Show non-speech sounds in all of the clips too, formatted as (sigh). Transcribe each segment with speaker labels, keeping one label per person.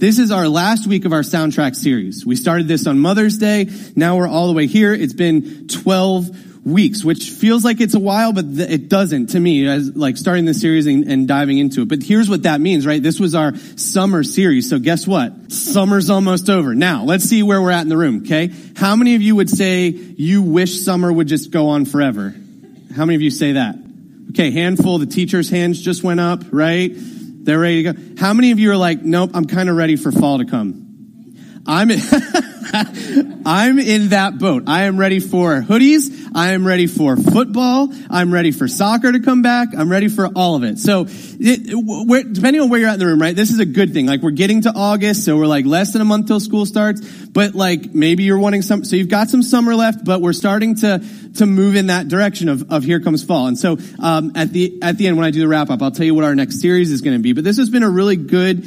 Speaker 1: This is our last week of our soundtrack series. We started this on Mother's Day. Now we're all the way here. It's been 12 weeks, which feels like it's a while, but th- it doesn't to me as like starting the series and, and diving into it. But here's what that means, right? This was our summer series. So guess what? Summer's almost over. Now let's see where we're at in the room. Okay. How many of you would say you wish summer would just go on forever? How many of you say that? Okay. Handful. The teacher's hands just went up, right? They're ready to go. How many of you are like, nope, I'm kind of ready for fall to come? I'm in, (laughs) I'm in that boat. I am ready for hoodies. I am ready for football. I'm ready for soccer to come back. I'm ready for all of it. So it, depending on where you're at in the room, right? This is a good thing. Like we're getting to August. So we're like less than a month till school starts, but like maybe you're wanting some, so you've got some summer left, but we're starting to, to move in that direction of, of here comes fall. And so, um, at the, at the end, when I do the wrap up, I'll tell you what our next series is going to be, but this has been a really good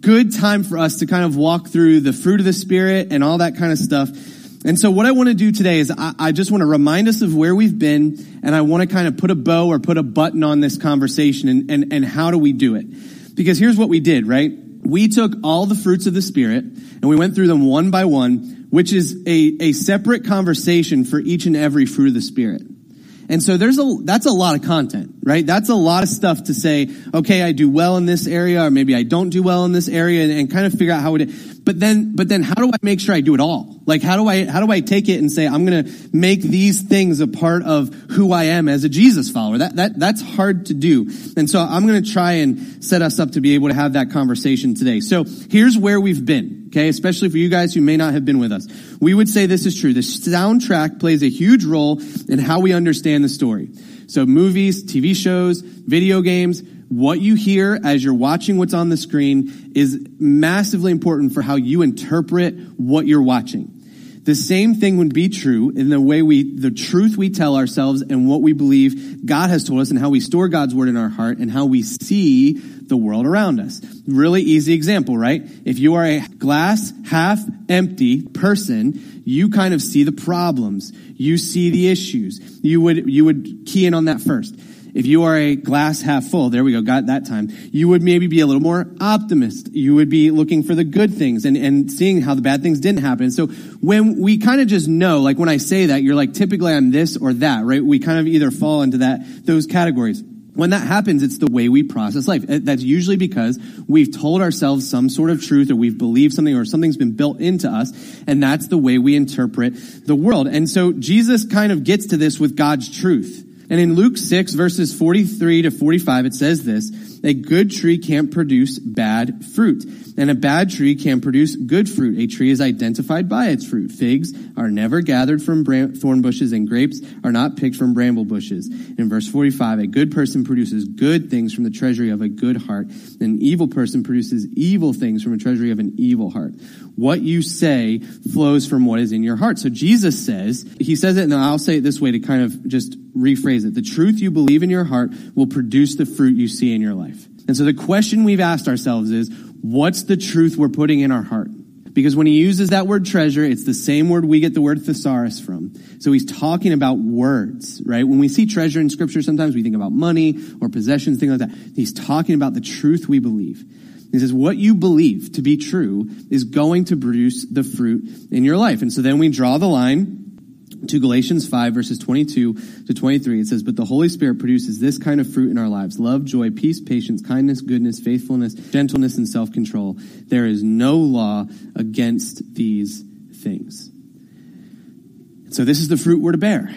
Speaker 1: good time for us to kind of walk through the fruit of the Spirit and all that kind of stuff. And so what I want to do today is I, I, just want to remind us of where we've been and I want to kind of put a bow or put a button on this conversation and, and, and how do we do it? Because here's what we did, right? We took all the fruits of the Spirit and we went through them one by one, which is a, a separate conversation for each and every fruit of the Spirit. And so there's a, that's a lot of content, right? That's a lot of stuff to say, okay, I do well in this area, or maybe I don't do well in this area, and, and kind of figure out how it, but then, but then how do I make sure I do it all? Like, how do I, how do I take it and say, I'm gonna make these things a part of who I am as a Jesus follower? That, that, that's hard to do. And so I'm gonna try and set us up to be able to have that conversation today. So here's where we've been okay? Especially for you guys who may not have been with us. We would say this is true. The soundtrack plays a huge role in how we understand the story. So movies, TV shows, video games, what you hear as you're watching what's on the screen is massively important for how you interpret what you're watching. The same thing would be true in the way we, the truth we tell ourselves and what we believe God has told us and how we store God's word in our heart and how we see the world around us. Really easy example, right? If you are a glass half empty person, you kind of see the problems. You see the issues. You would, you would key in on that first. If you are a glass half full, there we go, got that time, you would maybe be a little more optimist. You would be looking for the good things and, and seeing how the bad things didn't happen. so when we kind of just know, like when I say that, you're like, typically I'm this or that, right? We kind of either fall into that, those categories. When that happens, it's the way we process life. Uh, that's usually because we've told ourselves some sort of truth or we've believed something or something's been built into us. And that's the way we interpret the world. And so Jesus kind of gets to this with God's truth. And in Luke 6 verses 43 to 45, it says this, a good tree can't produce bad fruit, and a bad tree can produce good fruit. A tree is identified by its fruit. Figs are never gathered from bram- thorn bushes, and grapes are not picked from bramble bushes. In verse 45, a good person produces good things from the treasury of a good heart, and an evil person produces evil things from a treasury of an evil heart. What you say flows from what is in your heart. So Jesus says, he says it, and I'll say it this way to kind of just rephrase it. The truth you believe in your heart will produce the fruit you see in your life. And so the question we've asked ourselves is, what's the truth we're putting in our heart? Because when he uses that word treasure, it's the same word we get the word thesaurus from. So he's talking about words, right? When we see treasure in scripture, sometimes we think about money or possessions, things like that. He's talking about the truth we believe. He says, what you believe to be true is going to produce the fruit in your life. And so then we draw the line to Galatians 5 verses 22 to 23, it says, But the Holy Spirit produces this kind of fruit in our lives love, joy, peace, patience, kindness, goodness, faithfulness, gentleness, and self control. There is no law against these things. So this is the fruit we're to bear.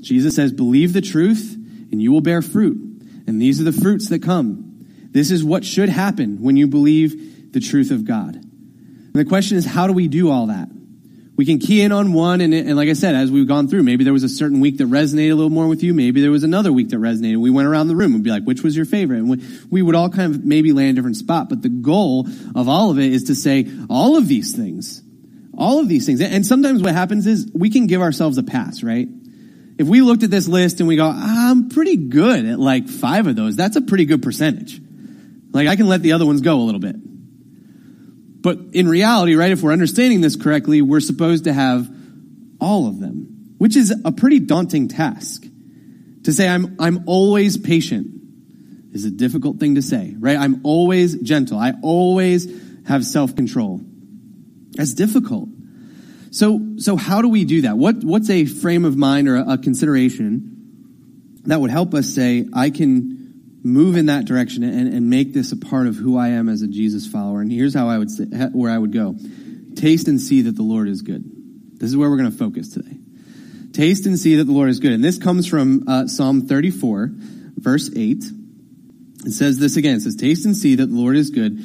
Speaker 1: Jesus says, Believe the truth, and you will bear fruit. And these are the fruits that come. This is what should happen when you believe the truth of God. And the question is, how do we do all that? we can key in on one. And, and, like I said, as we've gone through, maybe there was a certain week that resonated a little more with you. Maybe there was another week that resonated. We went around the room and be like, which was your favorite? And we, we would all kind of maybe land a different spot. But the goal of all of it is to say all of these things, all of these things. And sometimes what happens is we can give ourselves a pass, right? If we looked at this list and we go, I'm pretty good at like five of those. That's a pretty good percentage. Like I can let the other ones go a little bit. But in reality, right, if we're understanding this correctly, we're supposed to have all of them, which is a pretty daunting task. To say I'm, I'm always patient is a difficult thing to say, right? I'm always gentle. I always have self control. That's difficult. So, so how do we do that? What, what's a frame of mind or a, a consideration that would help us say, I can, move in that direction and, and make this a part of who I am as a Jesus follower. And here's how I would say, where I would go. Taste and see that the Lord is good. This is where we're going to focus today. Taste and see that the Lord is good. And this comes from uh, Psalm 34, verse 8. It says this again. It says, Taste and see that the Lord is good.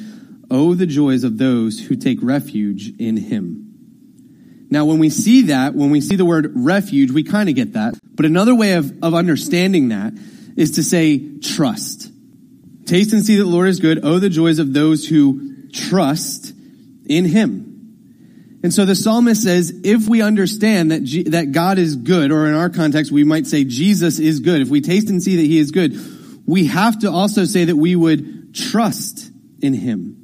Speaker 1: Oh, the joys of those who take refuge in him. Now, when we see that, when we see the word refuge, we kind of get that. But another way of, of understanding that is to say trust. Taste and see that the Lord is good. Oh, the joys of those who trust in him. And so the psalmist says, if we understand that, G- that God is good, or in our context, we might say Jesus is good, if we taste and see that he is good, we have to also say that we would trust in him.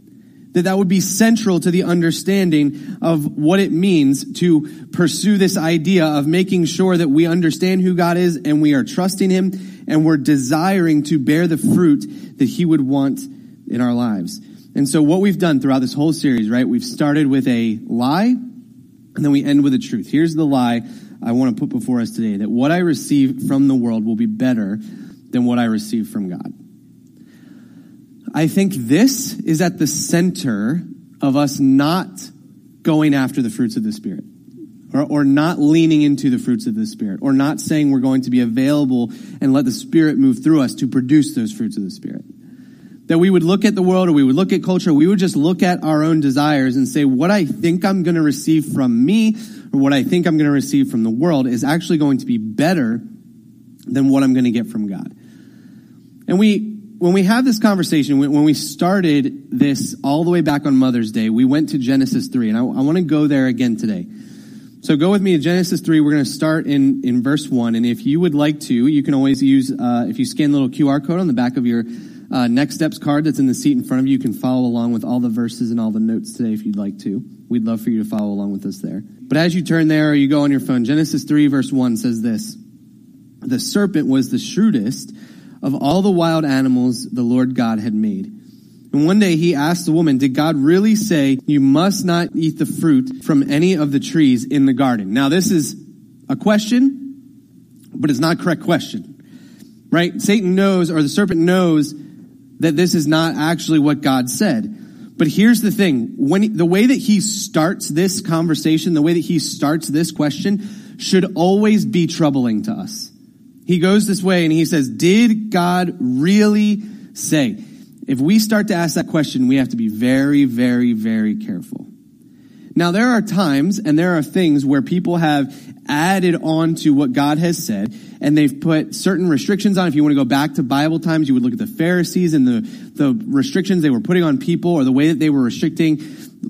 Speaker 1: That that would be central to the understanding of what it means to pursue this idea of making sure that we understand who God is and we are trusting him and we're desiring to bear the fruit that He would want in our lives. And so what we've done throughout this whole series, right, we've started with a lie and then we end with a truth. Here's the lie I want to put before us today that what I receive from the world will be better than what I receive from God. I think this is at the center of us not going after the fruits of the Spirit or, or not leaning into the fruits of the Spirit, or not saying we're going to be available and let the Spirit move through us to produce those fruits of the Spirit. That we would look at the world or we would look at culture, we would just look at our own desires and say, what I think I'm going to receive from me or what I think I'm going to receive from the world is actually going to be better than what I'm going to get from God. And we, when we have this conversation, when we started this all the way back on Mother's Day, we went to Genesis 3, and I, I want to go there again today. So go with me to Genesis 3. We're going to start in, in verse 1. And if you would like to, you can always use, uh, if you scan the little QR code on the back of your uh, Next Steps card that's in the seat in front of you, you can follow along with all the verses and all the notes today if you'd like to. We'd love for you to follow along with us there. But as you turn there or you go on your phone, Genesis 3 verse 1 says this. The serpent was the shrewdest of all the wild animals the Lord God had made. And one day he asked the woman, did God really say you must not eat the fruit from any of the trees in the garden? Now this is a question, but it's not a correct question, right? Satan knows or the serpent knows that this is not actually what God said. But here's the thing. When the way that he starts this conversation, the way that he starts this question should always be troubling to us. He goes this way and he says, did God really say? If we start to ask that question, we have to be very, very, very careful. Now, there are times and there are things where people have added on to what God has said, and they've put certain restrictions on. If you want to go back to Bible times, you would look at the Pharisees and the, the restrictions they were putting on people or the way that they were restricting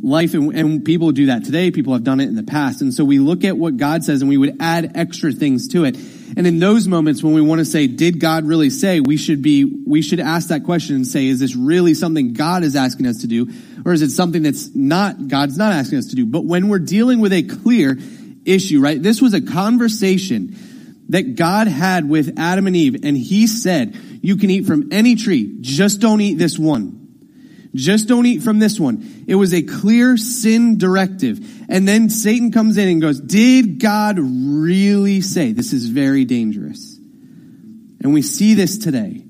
Speaker 1: life. And, and people do that today. People have done it in the past. And so we look at what God says and we would add extra things to it. And in those moments when we want to say, did God really say, we should be, we should ask that question and say, is this really something God is asking us to do? Or is it something that's not, God's not asking us to do? But when we're dealing with a clear issue, right? This was a conversation that God had with Adam and Eve. And he said, you can eat from any tree. Just don't eat this one. Just don't eat from this one. It was a clear sin directive. And then Satan comes in and goes, did God really say this is very dangerous? And we see this today,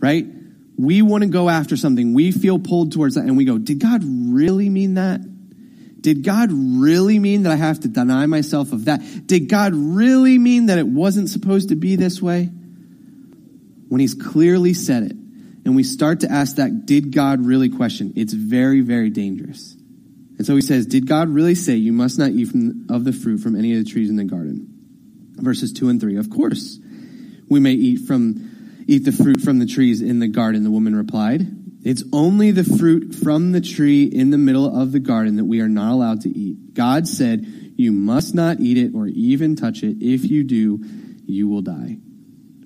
Speaker 1: right? We want to go after something. We feel pulled towards that and we go, did God really mean that? Did God really mean that I have to deny myself of that? Did God really mean that it wasn't supposed to be this way? When he's clearly said it, and we start to ask that did God really question, it's very, very dangerous. And so he says, Did God really say you must not eat from, of the fruit from any of the trees in the garden? Verses 2 and 3. Of course, we may eat from eat the fruit from the trees in the garden, the woman replied. It's only the fruit from the tree in the middle of the garden that we are not allowed to eat. God said, You must not eat it or even touch it. If you do, you will die.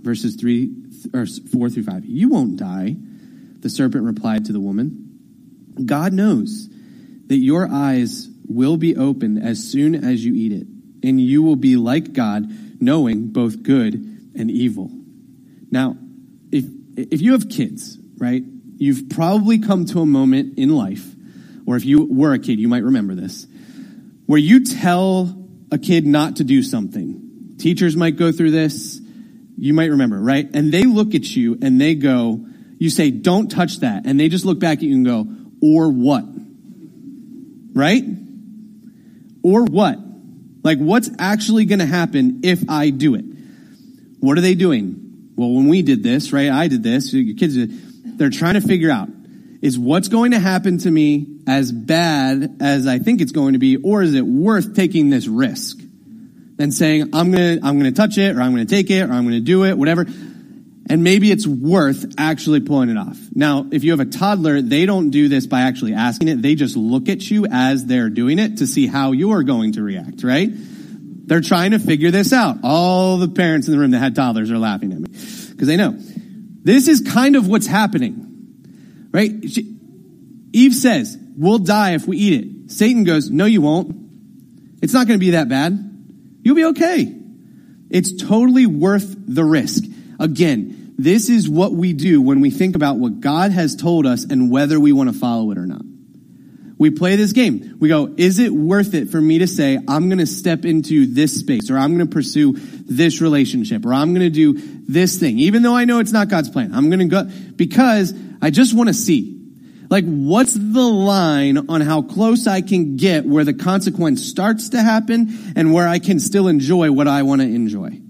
Speaker 1: Verses 3 or 4 through 5. You won't die, the serpent replied to the woman. God knows that your eyes will be opened as soon as you eat it, and you will be like God, knowing both good and evil. Now, if, if you have kids, right, you've probably come to a moment in life, or if you were a kid, you might remember this, where you tell a kid not to do something. Teachers might go through this. You might remember, right? And they look at you and they go, you say, don't touch that. And they just look back at you and go, or what? right? Or what? Like, what's actually going to happen if I do it? What are they doing? Well, when we did this, right? I did this. Your kids, did, they're trying to figure out is what's going to happen to me as bad as I think it's going to be, or is it worth taking this risk? And saying, I'm gonna, I'm gonna touch it, or I'm gonna take it, or I'm gonna do it, whatever. And maybe it's worth actually pulling it off. Now, if you have a toddler, they don't do this by actually asking it. They just look at you as they're doing it to see how you are going to react, right? They're trying to figure this out. All the parents in the room that had toddlers are laughing at me because they know this is kind of what's happening, right? She, Eve says, we'll die if we eat it. Satan goes, no, you won't. It's not going to be that bad. You'll be okay. It's totally worth the risk. Again, this is what we do when we think about what God has told us and whether we want to follow it or not. We play this game. We go, is it worth it for me to say, I'm going to step into this space or I'm going to pursue this relationship or I'm going to do this thing, even though I know it's not God's plan. I'm going to go because I just want to see. Like, what's the line on how close I can get where the consequence starts to happen and where I can still enjoy what I want to enjoy? And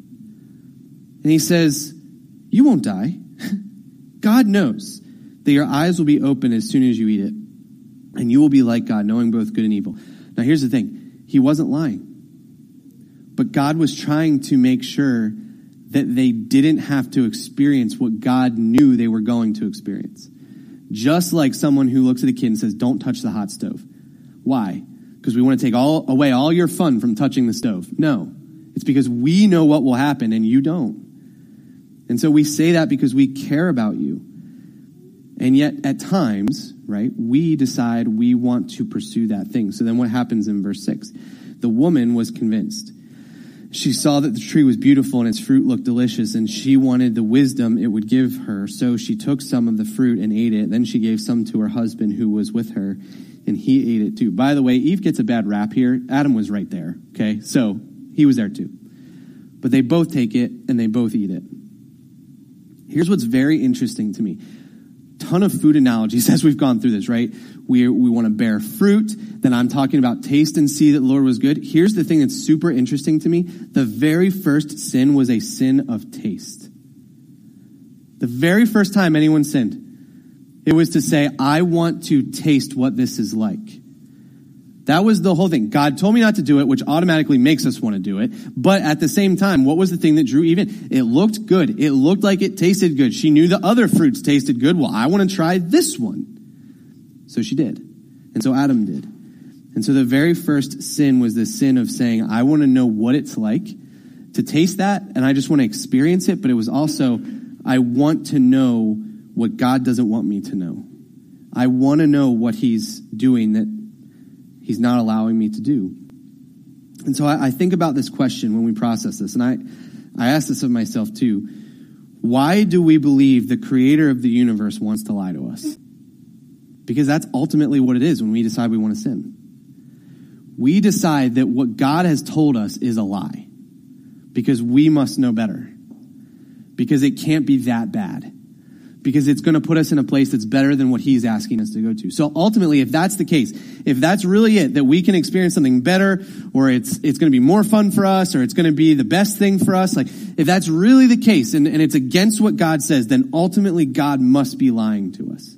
Speaker 1: he says, you won't die. (laughs) God knows that your eyes will be open as soon as you eat it, and you will be like God, knowing both good and evil. Now, here's the thing He wasn't lying, but God was trying to make sure that they didn't have to experience what God knew they were going to experience. Just like someone who looks at a kid and says, Don't touch the hot stove. Why? Because we want to take all, away all your fun from touching the stove. No, it's because we know what will happen and you don't. And so we say that because we care about you. And yet, at times, right, we decide we want to pursue that thing. So then what happens in verse 6? The woman was convinced. She saw that the tree was beautiful and its fruit looked delicious, and she wanted the wisdom it would give her. So she took some of the fruit and ate it. Then she gave some to her husband who was with her, and he ate it too. By the way, Eve gets a bad rap here. Adam was right there, okay? So he was there too. But they both take it and they both eat it. Here's what's very interesting to me. Ton of food analogies (laughs) as we've gone through this, right? We, we want to bear fruit. Then I'm talking about taste and see that Lord was good. Here's the thing that's super interesting to me. The very first sin was a sin of taste. The very first time anyone sinned, it was to say, I want to taste what this is like. That was the whole thing. God told me not to do it, which automatically makes us want to do it. But at the same time, what was the thing that drew Eve in? It looked good. It looked like it tasted good. She knew the other fruits tasted good. Well, I want to try this one. So she did. And so Adam did. And so the very first sin was the sin of saying, I want to know what it's like to taste that and I just want to experience it. But it was also, I want to know what God doesn't want me to know. I want to know what he's doing that he's not allowing me to do. And so I, I think about this question when we process this, and I, I ask this of myself too. Why do we believe the creator of the universe wants to lie to us? Because that's ultimately what it is when we decide we want to sin. We decide that what God has told us is a lie because we must know better, because it can't be that bad because it's going to put us in a place that's better than what he's asking us to go to. So ultimately, if that's the case, if that's really it, that we can experience something better or it's, it's going to be more fun for us or it's going to be the best thing for us, like if that's really the case and, and it's against what God says, then ultimately God must be lying to us.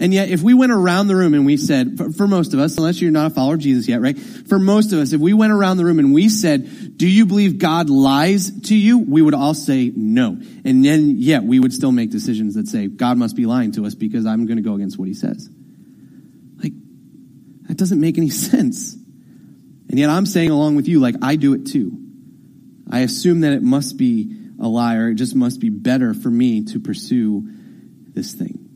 Speaker 1: And yet, if we went around the room and we said, for, for most of us, unless you're not a follower of Jesus yet, right? For most of us, if we went around the room and we said, do you believe God lies to you? We would all say no. And then, yet, we would still make decisions that say, God must be lying to us because I'm going to go against what he says. Like, that doesn't make any (laughs) sense. And yet, I'm saying along with you, like, I do it too. I assume that it must be a lie or it just must be better for me to pursue this thing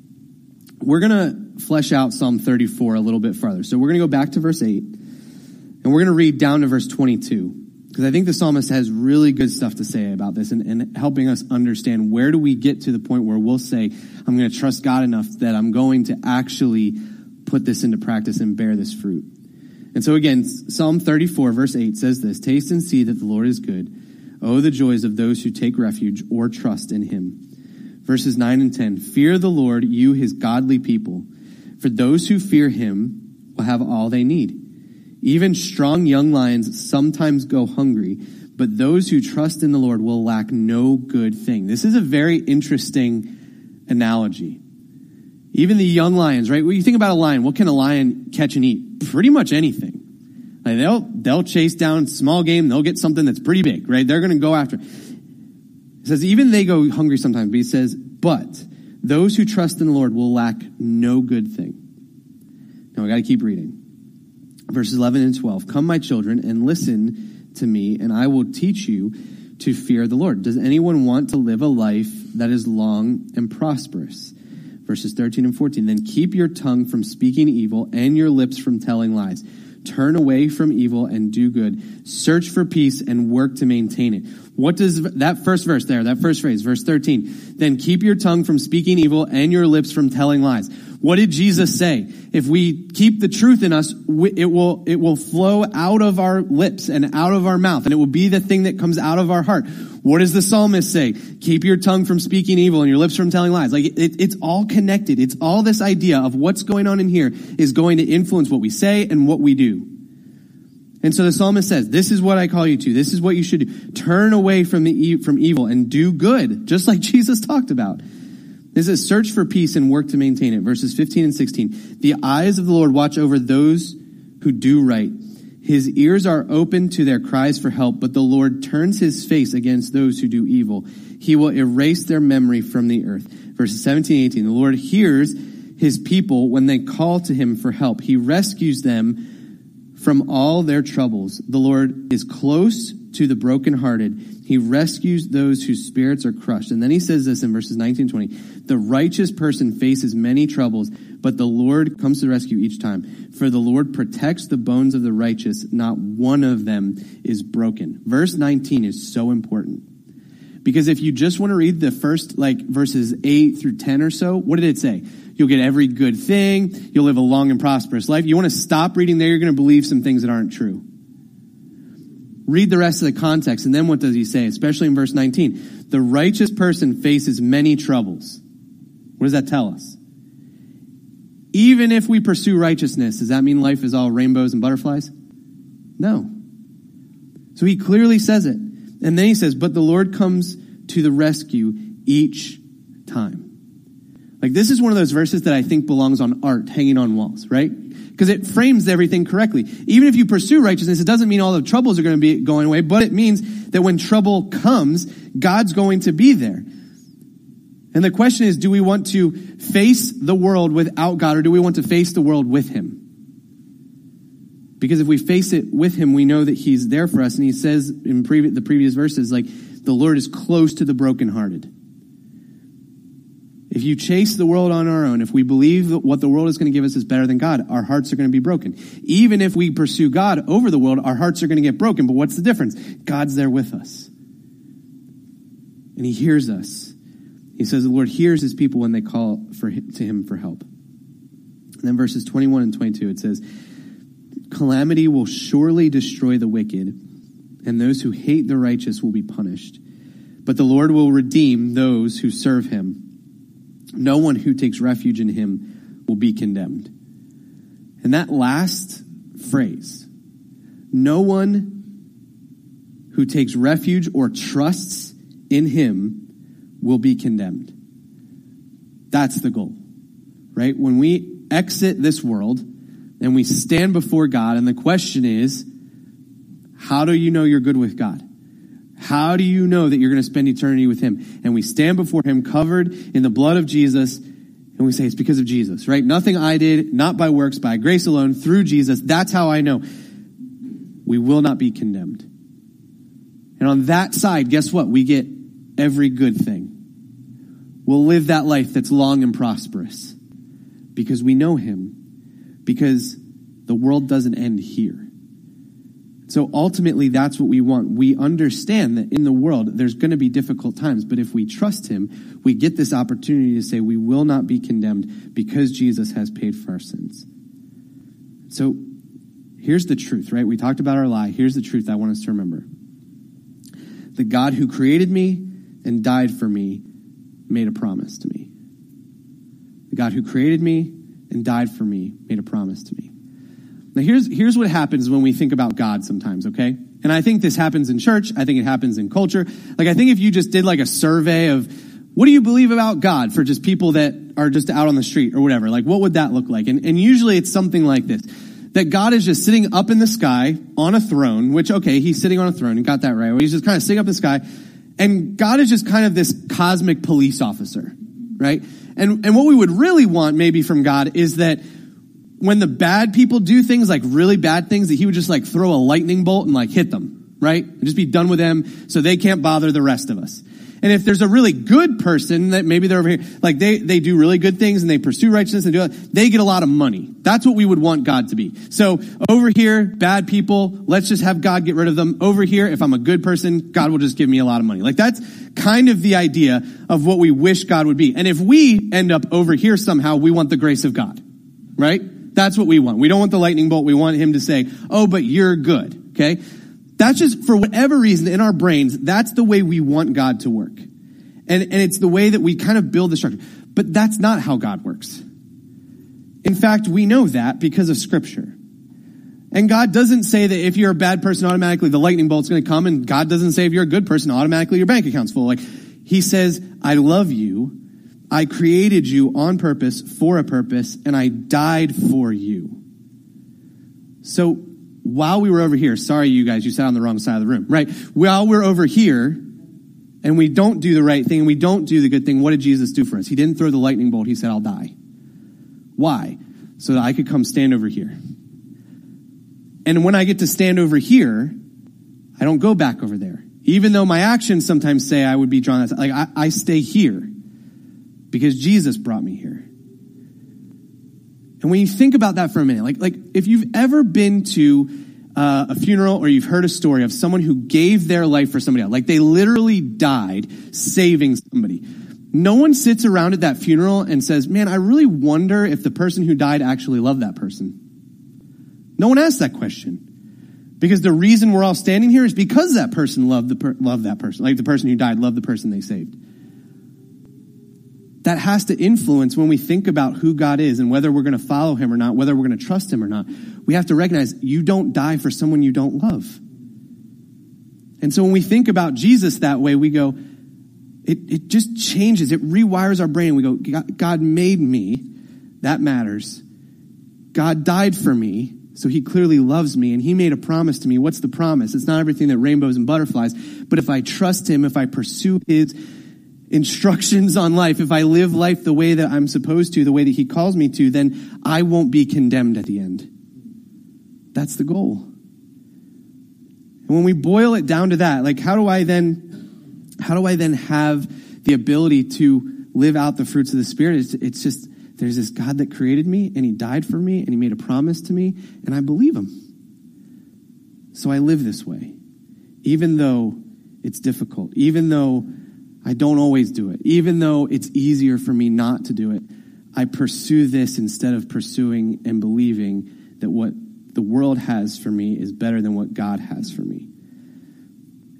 Speaker 1: we're going to flesh out Psalm 34 a little bit further. So we're going to go back to verse 8 and we're going to read down to verse 22 because I think the psalmist has really good stuff to say about this and, and helping us understand where do we get to the point where we'll say, I'm going to trust God enough that I'm going to actually put this into practice and bear this fruit. And so again, Psalm 34 verse 8 says this, taste and see that the Lord is good. Oh, the joys of those who take refuge or trust in him verses 9 and 10. Fear the Lord, you his godly people, for those who fear him will have all they need. Even strong young lions sometimes go hungry, but those who trust in the Lord will lack no good thing. This is a very interesting analogy. Even the young lions, right? When you think about a lion, what can a lion catch and eat? Pretty much anything. Like they'll, they'll chase down small game. They'll get something that's pretty big, right? They're going to go after. It. It says, even they go hungry sometimes, but he says, but those who trust in the Lord will lack no good thing. Now we got to keep reading. Verses 11 and 12. Come, my children, and listen to me, and I will teach you to fear the Lord. Does anyone want to live a life that is long and prosperous? Verses 13 and 14. Then keep your tongue from speaking evil and your lips from telling lies. Turn away from evil and do good. Search for peace and work to maintain it. What does that first verse there, that first phrase, verse 13, then keep your tongue from speaking evil and your lips from telling lies. What did Jesus say? If we keep the truth in us, it will, it will flow out of our lips and out of our mouth and it will be the thing that comes out of our heart. What does the psalmist say? Keep your tongue from speaking evil and your lips from telling lies. Like it, it's all connected. It's all this idea of what's going on in here is going to influence what we say and what we do. And so the psalmist says, this is what I call you to. This is what you should do. Turn away from the, from evil and do good, just like (laughs) Jesus talked about. This is search for peace and work to maintain it. Verses 15 and 16. The eyes of the Lord watch over those who do right his ears are open to their cries for help, but the Lord turns his face against those who do evil. He will erase their memory from the earth. Verses 17, 18. The Lord hears his people when they call to him for help. He rescues them from all their troubles. The Lord is close to the brokenhearted. He rescues those whose spirits are crushed. And then he says this in verses 19, 20. The righteous person faces many troubles but the Lord comes to the rescue each time. For the Lord protects the bones of the righteous, not one of them is broken. Verse 19 is so important. Because if you just want to read the first, like, verses 8 through 10 or so, what did it say? You'll get every good thing. You'll live a long and prosperous life. You want to stop reading there, you're going to believe some things that aren't true. Read the rest of the context, and then what does he say, especially in verse 19? The righteous person faces many troubles. What does that tell us? Even if we pursue righteousness, does that mean life is all rainbows and butterflies? No. So he clearly says it. And then he says, But the Lord comes to the rescue each time. Like, this is one of those verses that I think belongs on art, hanging on walls, right? Because it frames everything correctly. Even if you pursue righteousness, it doesn't mean all the troubles are going to be going away, but it means that when trouble comes, God's going to be there. And the question is, do we want to face the world without God or do we want to face the world with Him? Because if we face it with Him, we know that He's there for us. And He says in the previous verses, like, the Lord is close to the brokenhearted. If you chase the world on our own, if we believe that what the world is going to give us is better than God, our hearts are going to be broken. Even if we pursue God over the world, our hearts are going to get broken. But what's the difference? God's there with us. And He hears us he says the Lord hears his people when they call for to him for help. And then verses 21 and 22, it says, Calamity will surely destroy the wicked, and those who hate the righteous will be punished. But the Lord will redeem those who serve him. No one who takes refuge in him will be condemned. And that last phrase, no one who takes refuge or trusts in him will be condemned. That's the goal, right? When we exit this world and we stand before God, and the question is, how do you know you're good with God? How do you know that you're going to spend eternity with Him? And we stand before Him covered in the blood of Jesus, and we say, It's because of Jesus, right? Nothing I did, not by works, by grace alone, through Jesus. That's how I know. We will not be condemned. And on that side, guess what? We get every good thing. We'll live that life that's long and prosperous because we know Him, because the world doesn't end here. So ultimately, that's what we want. We understand that in the world, there's going to be difficult times, but if we trust Him, we get this opportunity to say we will not be condemned because Jesus has paid for our sins. So here's the truth, right? We talked about our lie. Here's the truth I want us to remember. The God who created me and died for me made a promise to me. The God who created me and died for me made a promise to me. Now, here's, here's what happens when we think about God sometimes, okay? And I think this happens in church. I think it happens in culture. Like, I think if you just did like a survey of what do you believe about God for just people that are just out on the street or whatever, like, what would that look like? And, and usually it's something like this that God is just sitting up in the sky on a throne, which, okay, he's sitting on a throne and got that right. He's just kind of sitting up in the sky and God is just kind of this cosmic police officer, right? And, and what we would really want maybe from God is that when the bad people do things like really bad things, that he would just like throw a lightning bolt and like hit them, right? And just be done with them so they can't bother the rest of us. And if there's a really good person that maybe they're over here, like they, they do really good things and they pursue righteousness and do it, they get a lot of money. That's what we would want God to be. So over here, bad people, let's just have God get rid of them. Over here, if I'm a good person, God will just give me a lot of money. Like that's kind of the idea of what we wish God would be. And if we end up over here somehow, we want the grace of God, right? That's what we want. We don't want the lightning bolt. We want him to say, oh, but you're good. Okay. That's just for whatever reason in our brains, that's the way we want God to work. And, and it's the way that we kind of build the structure. But that's not how God works. In fact, we know that because of scripture. And God doesn't say that if you're a bad person, automatically the lightning bolt's gonna come, and God doesn't say if you're a good person, automatically your bank account's full. Like, He says, I love you, I created you on purpose, for a purpose, and I died for you. So while we were over here, sorry, you guys, you sat on the wrong side of the room, right? While we're over here and we don't do the right thing and we don't do the good thing, what did Jesus do for us? He didn't throw the lightning bolt. He said, I'll die. Why? So that I could come stand over here. And when I get to stand over here, I don't go back over there. Even though my actions sometimes say I would be drawn, like I, I stay here because Jesus brought me here. And when you think about that for a minute, like, like if you've ever been to uh, a funeral or you've heard a story of someone who gave their life for somebody else, like they literally died saving somebody. No one sits around at that funeral and says, man, I really wonder if the person who died actually loved that person. No one asks that question. Because the reason we're all standing here is because that person loved the per- loved that person. Like the person who died loved the person they saved that has to influence when we think about who God is and whether we're going to follow him or not, whether we're going to trust him or not. We have to recognize you don't die for someone you don't love. And so when we think about Jesus that way, we go, it, it just changes. It rewires our brain. We go, God made me. That matters. God died for me. So he clearly loves me and he made a promise to me. What's the promise? It's not everything that rainbows and butterflies, but if I trust him, if I pursue his instructions on life, if I live life the way that I'm supposed to, the way that He calls me to, then I won't be condemned at the end. That's the goal. And when we boil it down to that, like how do I then, how do I then have the ability to live out the fruits of the Spirit? It's, it's just, there's this God that created me and He died for me and He made a promise to me and I believe Him. So I live this way, even though it's difficult, even though I don't always do it. Even though it's easier for me not to do it, I pursue this instead of pursuing and believing that what the world has for me is better than what God has for me.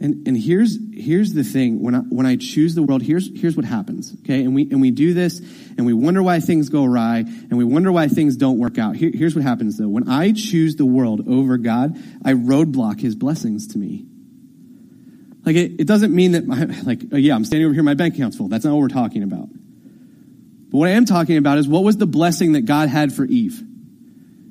Speaker 1: And, and here's, here's the thing. When I, when I choose the world, here's, here's what happens. Okay. And we, and we do this and we wonder why things go awry and we wonder why things don't work out. Here, here's what happens though. When I choose the world over God, I roadblock his blessings to me. Like, it, it doesn't mean that, my, like, uh, yeah, I'm standing over here, my bank account's full. That's not what we're talking about. But what I am talking about is what was the blessing that God had for Eve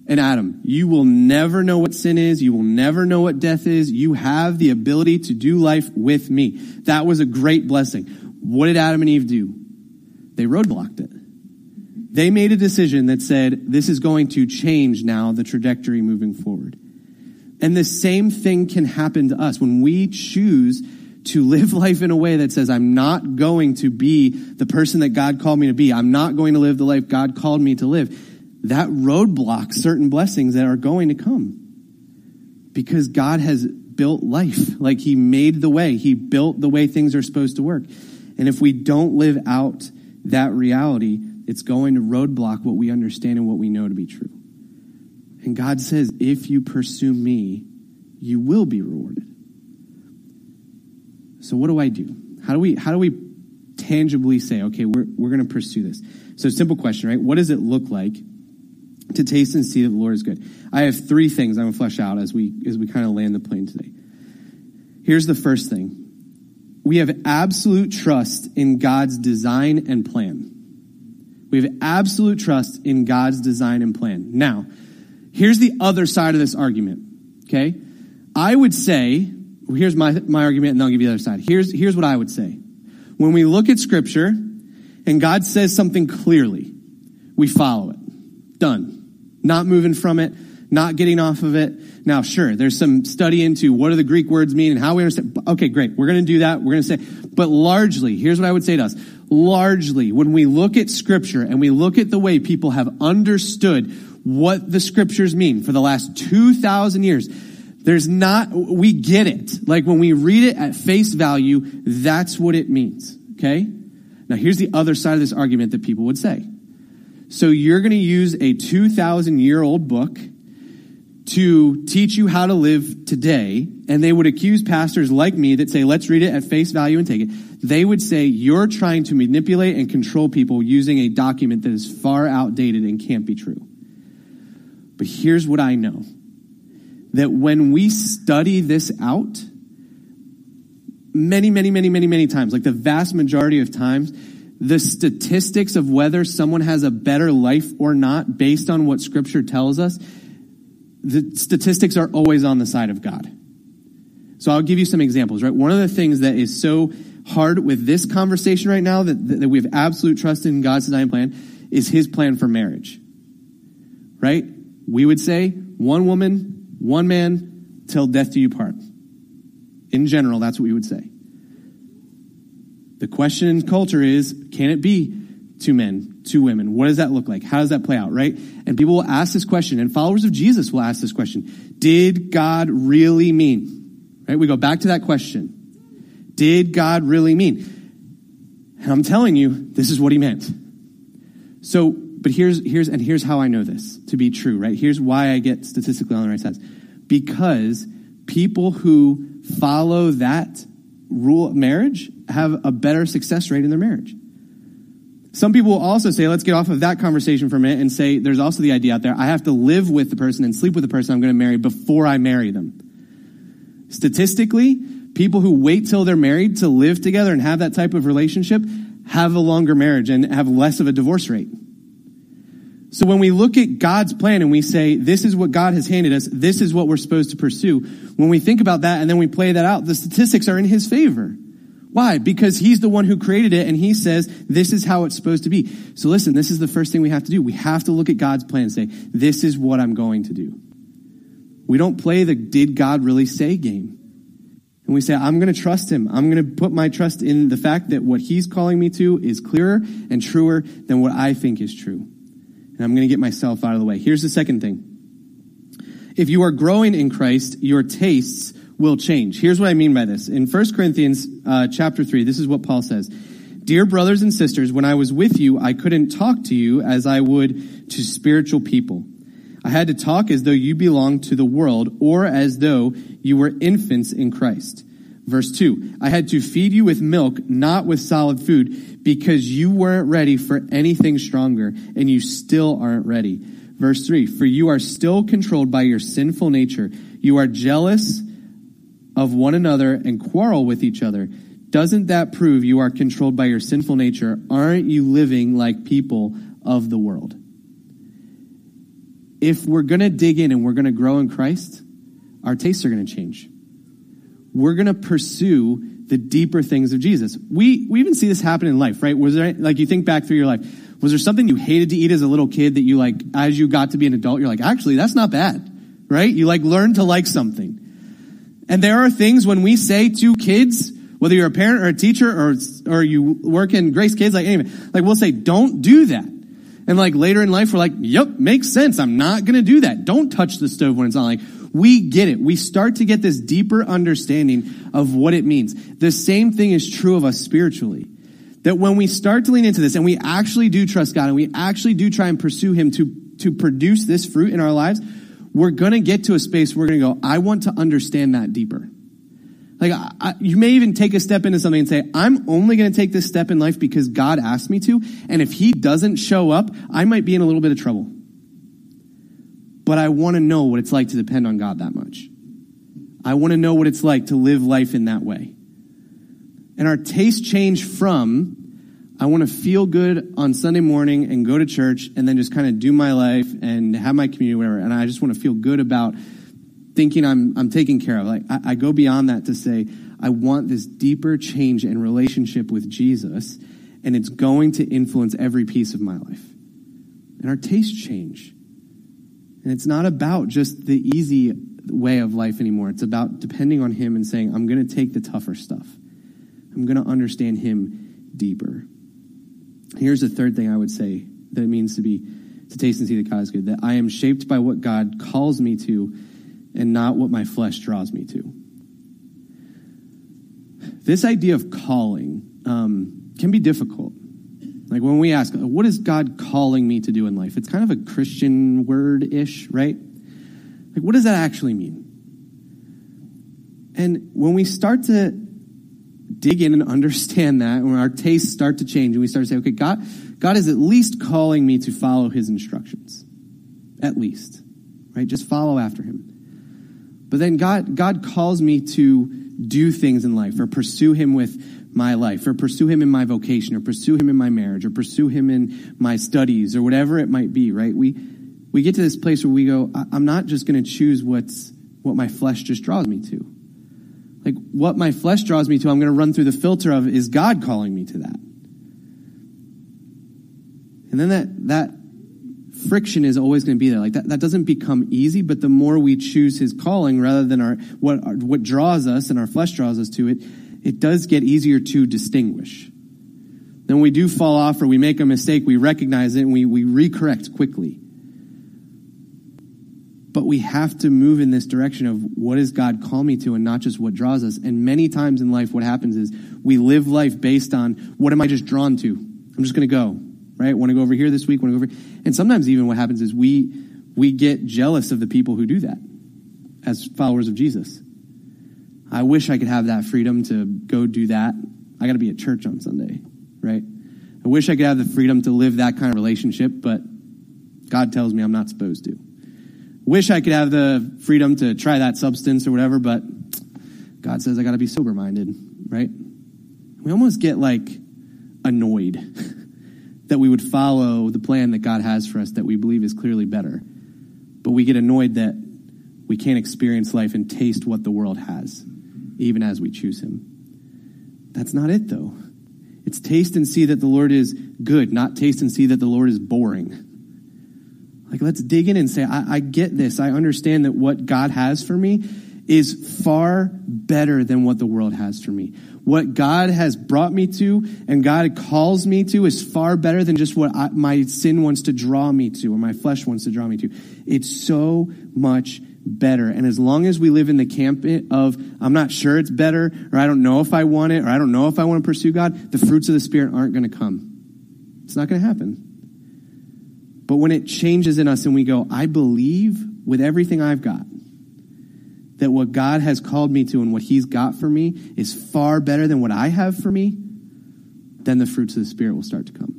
Speaker 1: and Adam? You will never know what sin is. You will never know what death is. You have the ability to do life with me. That was a great blessing. What did Adam and Eve do? They roadblocked it. They made a decision that said, this is going to change now the trajectory moving forward. And the same thing can happen to us when we choose to live (laughs) life in a way that says, I'm not going to be the person that God called me to be. I'm not going to live the life God called me to live. That roadblocks certain blessings that are going to come because God has built life. Like He made the way, He built the way things are supposed to work. And if we don't live out that reality, it's going to roadblock what we understand and what we know to be true. And God says, if you pursue me, you will be rewarded. So what do I do? How do we how do we tangibly say, okay, we're we're going to pursue this? So simple question, right? What does it look like to taste and see that the Lord is good? I have three things I'm going to flesh out as we as we kind of land the plane today. Here's the first thing. We have absolute trust in God's design and plan. We have absolute trust in God's design and plan. Now, Here's the other side of this argument, okay? I would say, here's my, my argument, and I'll give you the other side. Here's, here's what I would say. When we look at Scripture and God says something clearly, we follow it. Done. Not moving from it, not getting off of it. Now, sure, there's some study into what do the Greek words mean and how we understand. Okay, great. We're going to do that. We're going to say, but largely, here's what I would say to us. Largely, when we look at scripture and we look at the way people have understood what the scriptures mean for the last 2,000 years. There's not, we get it. Like when we read it at face value, that's what it means. Okay? Now here's the other side of this argument that people would say. So you're going to use a 2,000 year old book to teach you how to live today. And they would accuse pastors like me that say, let's read it at face value and take it. They would say, you're trying to manipulate and control people using a document that is far outdated and can't be true. But here's what I know that when we study this out, many, many, many, many, many times, like the vast majority of times, the statistics of whether someone has a better life or not based on what scripture tells us, the statistics are always on the side of God. So I'll give you some examples, right? One of the things that is so hard with this conversation right now that, that we have absolute trust in God's design plan is his plan for marriage, right? we would say one woman, one man, till death do you part. In general, that's what we would say. The question in culture is can it be two men, two women? What does that look like? How does that play out, right? And people will ask this question, and followers of Jesus will ask this question Did God really mean? Right? We go back to that question Did God really mean? And I'm telling you, this is what he meant. So but here's, here's, and here's how I know this to be true, right? Here's why I get statistically on the right sides. Because people who follow that rule of marriage have a better success rate in their marriage. Some people will also say, let's get off of that conversation for a minute and say, there's also the idea out there, I have to live with the person and sleep with the person I'm going to marry before I marry them. Statistically, people who wait till they're married to live together and have that type of relationship have a longer marriage and have less of a divorce rate. So when we look at God's plan and we say, this is what God has handed us, this is what we're supposed to pursue, when we think about that and then we play that out, the statistics are in his favor. Why? Because he's the one who created it and he says, this is how it's supposed to be. So listen, this is the first thing we have to do. We have to look at God's plan and say, this is what I'm going to do. We don't play the did God really say game. And we say, I'm going to trust him. I'm going to put my trust in the fact that what he's calling me to is clearer and truer than what I think is true. And I'm going to get myself out of the way. Here's the second thing. If you are growing in Christ, your tastes will change. Here's what I mean by this. In 1 Corinthians uh, chapter 3, this is what Paul says. Dear brothers and sisters, when I was with you, I couldn't talk to you as I would to spiritual people. I had to talk as though you belonged to the world or as though you were infants in Christ. Verse 2 I had to feed you with milk, not with solid food, because you weren't ready for anything stronger, and you still aren't ready. Verse 3 For you are still controlled by your sinful nature. You are jealous of one another and quarrel with each other. Doesn't that prove you are controlled by your sinful nature? Aren't you living like people of the world? If we're going to dig in and we're going to grow in Christ, our tastes are going to change we're going to pursue the deeper things of Jesus. We, we even see this happen in life, right? Was there, like, you think back through your life, was there something you hated to eat as a little kid that you like, as you got to be an adult, you're like, actually, that's not bad, right? You like learn to like something. And there are things when we say to kids, whether you're a parent or a teacher or, or you work in Grace Kids, like anyway, like we'll say, don't do that. And like later in life, we're like, yep, makes sense. I'm not going to do that. Don't touch the stove when it's on. Like, we get it. We start to get this deeper understanding of what it means. The same thing is true of us spiritually. That when we start to lean into this and we actually do trust God and we actually do try and pursue Him to, to produce this fruit in our lives, we're going to get to a space where we're going to go, I want to understand that deeper. Like, I, you may even take a step into something and say, I'm only going to take this step in life because God asked me to. And if He doesn't show up, I might be in a little bit of trouble but I want to know what it's like to depend on God that much. I want to know what it's like to live life in that way. And our taste change from, I want to feel good on Sunday morning and go to church and then just kind of do my life and have my community, whatever. And I just want to feel good about thinking I'm, I'm taken care of. Like, I, I go beyond that to say, I want this deeper change in relationship with Jesus, and it's going to influence every piece of my life. And our tastes change. And it's not about just the easy way of life anymore. It's about depending on Him and saying, I'm going to take the tougher stuff, I'm going to understand Him deeper. Here's the third thing I would say that it means to be to taste and see that God is good, that I am shaped by what God calls me to and not what my flesh draws me to. This idea of calling um, can be difficult like when we ask, what is God calling me to do in life? It's kind of a Christian word ish, right? Like, what does that actually mean? And when we start to dig in and understand that, when our tastes start to change and we start to say, okay, God, God is at least calling me to follow his instructions. At least, right? Just follow after him. But then God, God calls me to do things in life or pursue him with my life or pursue him in my vocation or pursue him in my marriage or pursue him in my studies or whatever it might be, right? We, we get to this place where we go, I'm not just going to choose what's, what my flesh just draws me to. Like what my flesh draws me to, I'm going to run through the filter of is God calling me to that? And then that, that friction is always going to be there. Like that, that doesn't become easy, but the more we choose his calling rather than our, what, what draws us and our flesh draws us to it, it does get easier to distinguish. Then we do fall off or we make a mistake, we recognize it and we, we recorrect quickly. But we have to move in this direction of what does God call me to and not just what draws us. And many times in life, what happens is we live life based on what am I just drawn to? I'm just going to go, right? Want to go over here this week, want to go over. And sometimes even what happens is we, we get jealous of the people who do that as followers of Jesus I wish I could have that freedom to go do that. I got to be at church on Sunday, right? I wish I could have the freedom to live that kind of relationship, but God tells me I'm not supposed to. Wish I could have the freedom to try that substance or whatever, but God says I got to be sober minded, right? We almost get like annoyed (laughs) that we would follow the plan that God has for us that we believe is clearly better. But we get annoyed that we can't experience life and taste what the world has even as we choose him. That's not it, though. It's taste and see that the Lord is good, not taste and see that the Lord is boring. Like, let's dig in and say, I, I get this. I understand that what God has for me is far better than what the world has for me. What God has brought me to and God calls me to is far better than just what I, my sin wants to draw me to or my flesh wants to draw me to. It's so much better. And as long as we live in the camp of, I'm not sure it's better, or I don't know if I want it, or I don't know if I want to pursue God, the fruits of the Spirit aren't going to come. It's not going to happen. But when it changes in us and we go, I believe with everything I've got that what God has called me to and what He's got for me is far better than what I have for me, then the fruits of the Spirit will start to come.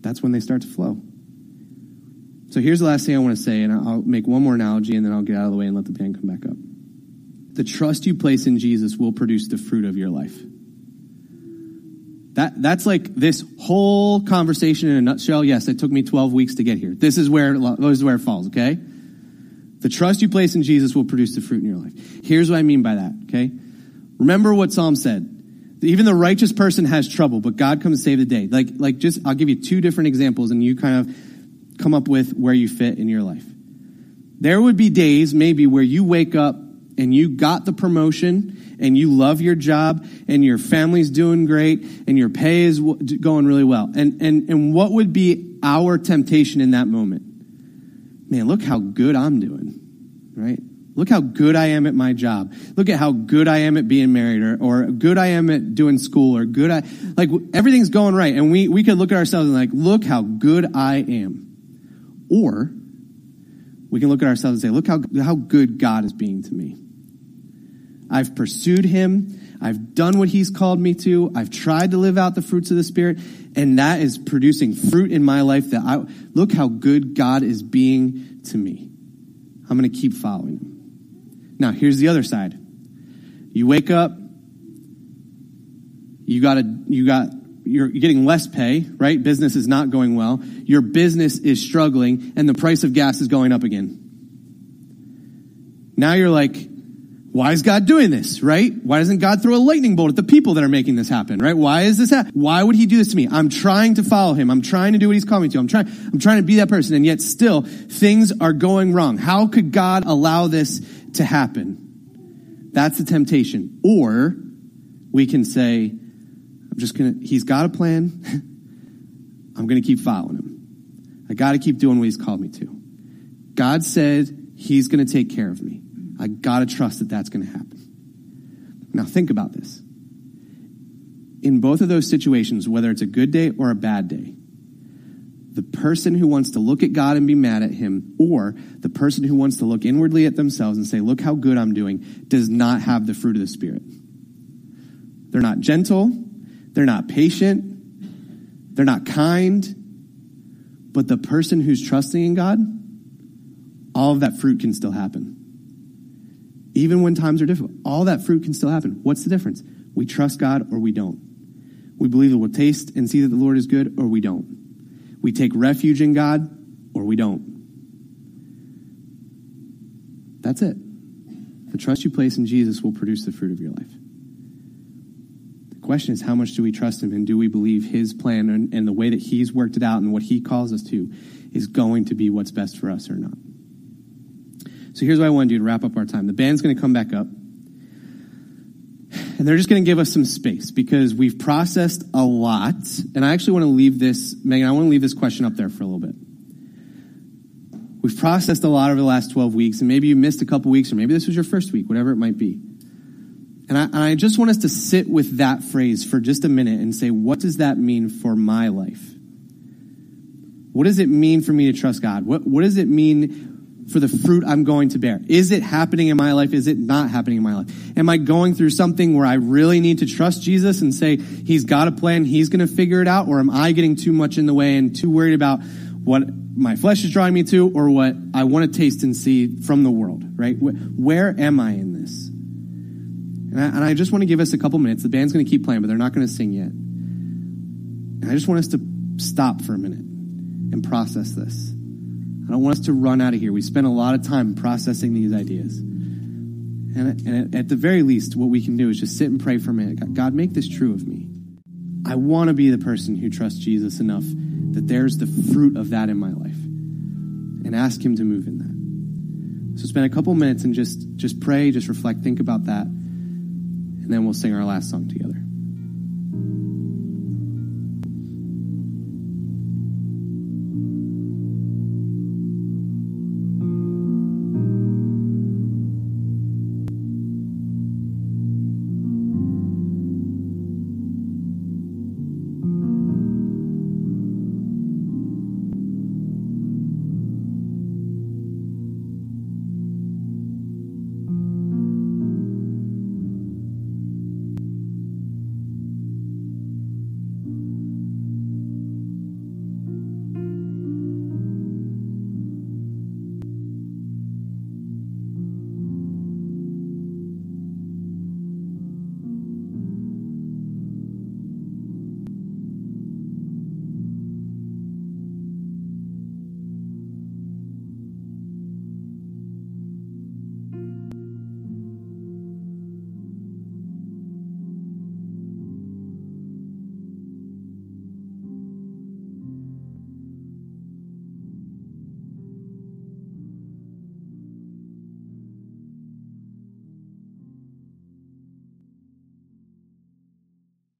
Speaker 1: That's when they start to flow. So here's the last thing I want to say, and I'll make one more analogy and then I'll get out of the way and let the band come back up. The trust you place in Jesus will produce the fruit of your life. That, that's like this whole conversation in a nutshell. Yes, it took me 12 weeks to get here. This is where, this is where it falls, okay? The trust you place in Jesus will produce the fruit in your life. Here's what I mean by that, okay? Remember what Psalm said. Even the righteous person has trouble, but God comes to save the day. Like, like just, I'll give you two different examples and you kind of come up with where you fit in your life. There would be days, maybe, where you wake up and you got the promotion and you love your job and your family's doing great and your pay is going really well. And, and, and what would be our temptation in that moment? Man, look how good I'm doing, right? Look how good I am at my job. Look at how good I am at being married or, or good I am at doing school or good I, like everything's going right. And we, we could look at ourselves and like, look how good I am. Or we can look at ourselves and say, look how, how good God is being to me. I've pursued him. I've done what he's called me to. I've tried to live out the fruits of the Spirit, and that is producing fruit in my life that I look how good God is being to me. I'm going to keep following him. Now, here's the other side. You wake up, you got a, you got you're getting less pay, right? Business is not going well. Your business is struggling and the price of gas is going up again. Now you're like, why is God doing this, right? Why doesn't God throw a lightning bolt at the people that are making this happen, right? Why is this ha- Why would he do this to me? I'm trying to follow him. I'm trying to do what he's calling me to. I'm trying, I'm trying to be that person. And yet still things are going wrong. How could God allow this to happen? That's the temptation. Or we can say, I'm just going to, he's got a plan. (laughs) I'm going to keep following him. I got to keep doing what he's called me to. God said he's going to take care of me. I got to trust that that's going to happen. Now, think about this. In both of those situations, whether it's a good day or a bad day, the person who wants to look at God and be mad at him, or the person who wants to look inwardly at themselves and say, Look how good I'm doing, does not have the fruit of the Spirit. They're not gentle. They're not patient. They're not kind. But the person who's trusting in God, all of that fruit can still happen. Even when times are difficult, all that fruit can still happen. What's the difference? We trust God or we don't. We believe that we'll taste and see that the Lord is good or we don't. We take refuge in God or we don't. That's it. The trust you place in Jesus will produce the fruit of your life question is how much do we trust him and do we believe his plan and, and the way that he's worked it out and what he calls us to is going to be what's best for us or not. So here's what I want to do to wrap up our time. The band's going to come back up. And they're just going to give us some space because we've processed a lot. And I actually want to leave this, Megan, I want to leave this question up there for a little bit. We've processed a lot over the last 12 weeks, and maybe you missed a couple weeks, or maybe this was your first week, whatever it might be. And I, and I, just want us to sit with that phrase for just a minute and say, what does that mean for my life? What does it mean for me to trust God? What, what does it mean for the fruit I'm going to bear? Is it happening in my life? Is it not happening in my life? Am I going through something where I really need to trust Jesus and say, He's got a plan, He's going to figure it out? Or am I getting too much in the way and too worried about what my flesh is drawing me to or what I want to taste and see from the world, right? Where am I in this? And I, and I just want to give us a couple minutes. The band's going to keep playing, but they're not going to sing yet. And I just want us to stop for a minute and process this. I don't want us to run out of here. We spent a lot of time processing these ideas. And, and at the very least, what we can do is just sit and pray for a minute. God, make this true of me. I want to be the person who trusts Jesus enough that there's the fruit of that in my life and ask him to move in that. So spend a couple minutes and just just pray, just reflect, think about that and then we'll sing our last song together.